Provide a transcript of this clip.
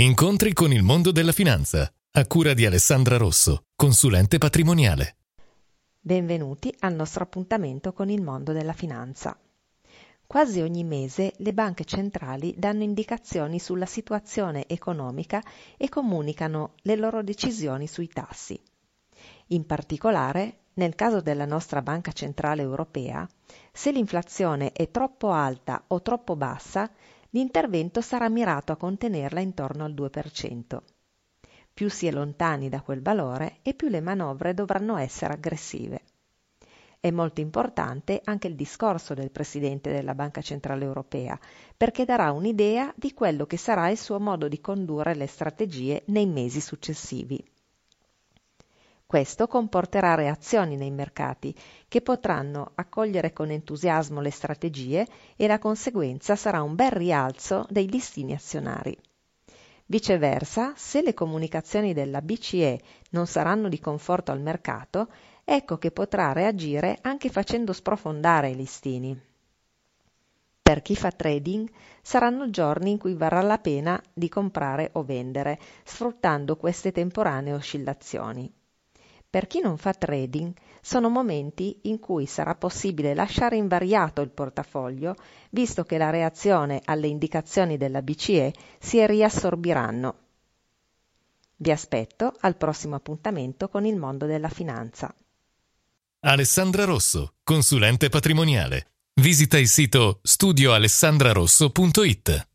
Incontri con il mondo della finanza, a cura di Alessandra Rosso, consulente patrimoniale. Benvenuti al nostro appuntamento con il mondo della finanza. Quasi ogni mese le banche centrali danno indicazioni sulla situazione economica e comunicano le loro decisioni sui tassi. In particolare, nel caso della nostra Banca Centrale Europea, se l'inflazione è troppo alta o troppo bassa, l'intervento sarà mirato a contenerla intorno al 2%. Più si è lontani da quel valore e più le manovre dovranno essere aggressive. È molto importante anche il discorso del Presidente della Banca Centrale Europea, perché darà un'idea di quello che sarà il suo modo di condurre le strategie nei mesi successivi. Questo comporterà reazioni nei mercati che potranno accogliere con entusiasmo le strategie e la conseguenza sarà un bel rialzo dei listini azionari. Viceversa, se le comunicazioni della BCE non saranno di conforto al mercato, ecco che potrà reagire anche facendo sprofondare i listini. Per chi fa trading saranno giorni in cui varrà la pena di comprare o vendere, sfruttando queste temporanee oscillazioni. Per chi non fa trading, sono momenti in cui sarà possibile lasciare invariato il portafoglio, visto che la reazione alle indicazioni della BCE si riassorbiranno. Vi aspetto al prossimo appuntamento con il mondo della finanza. Alessandra Rosso, consulente patrimoniale. Visita il sito studioalessandrarosso.it.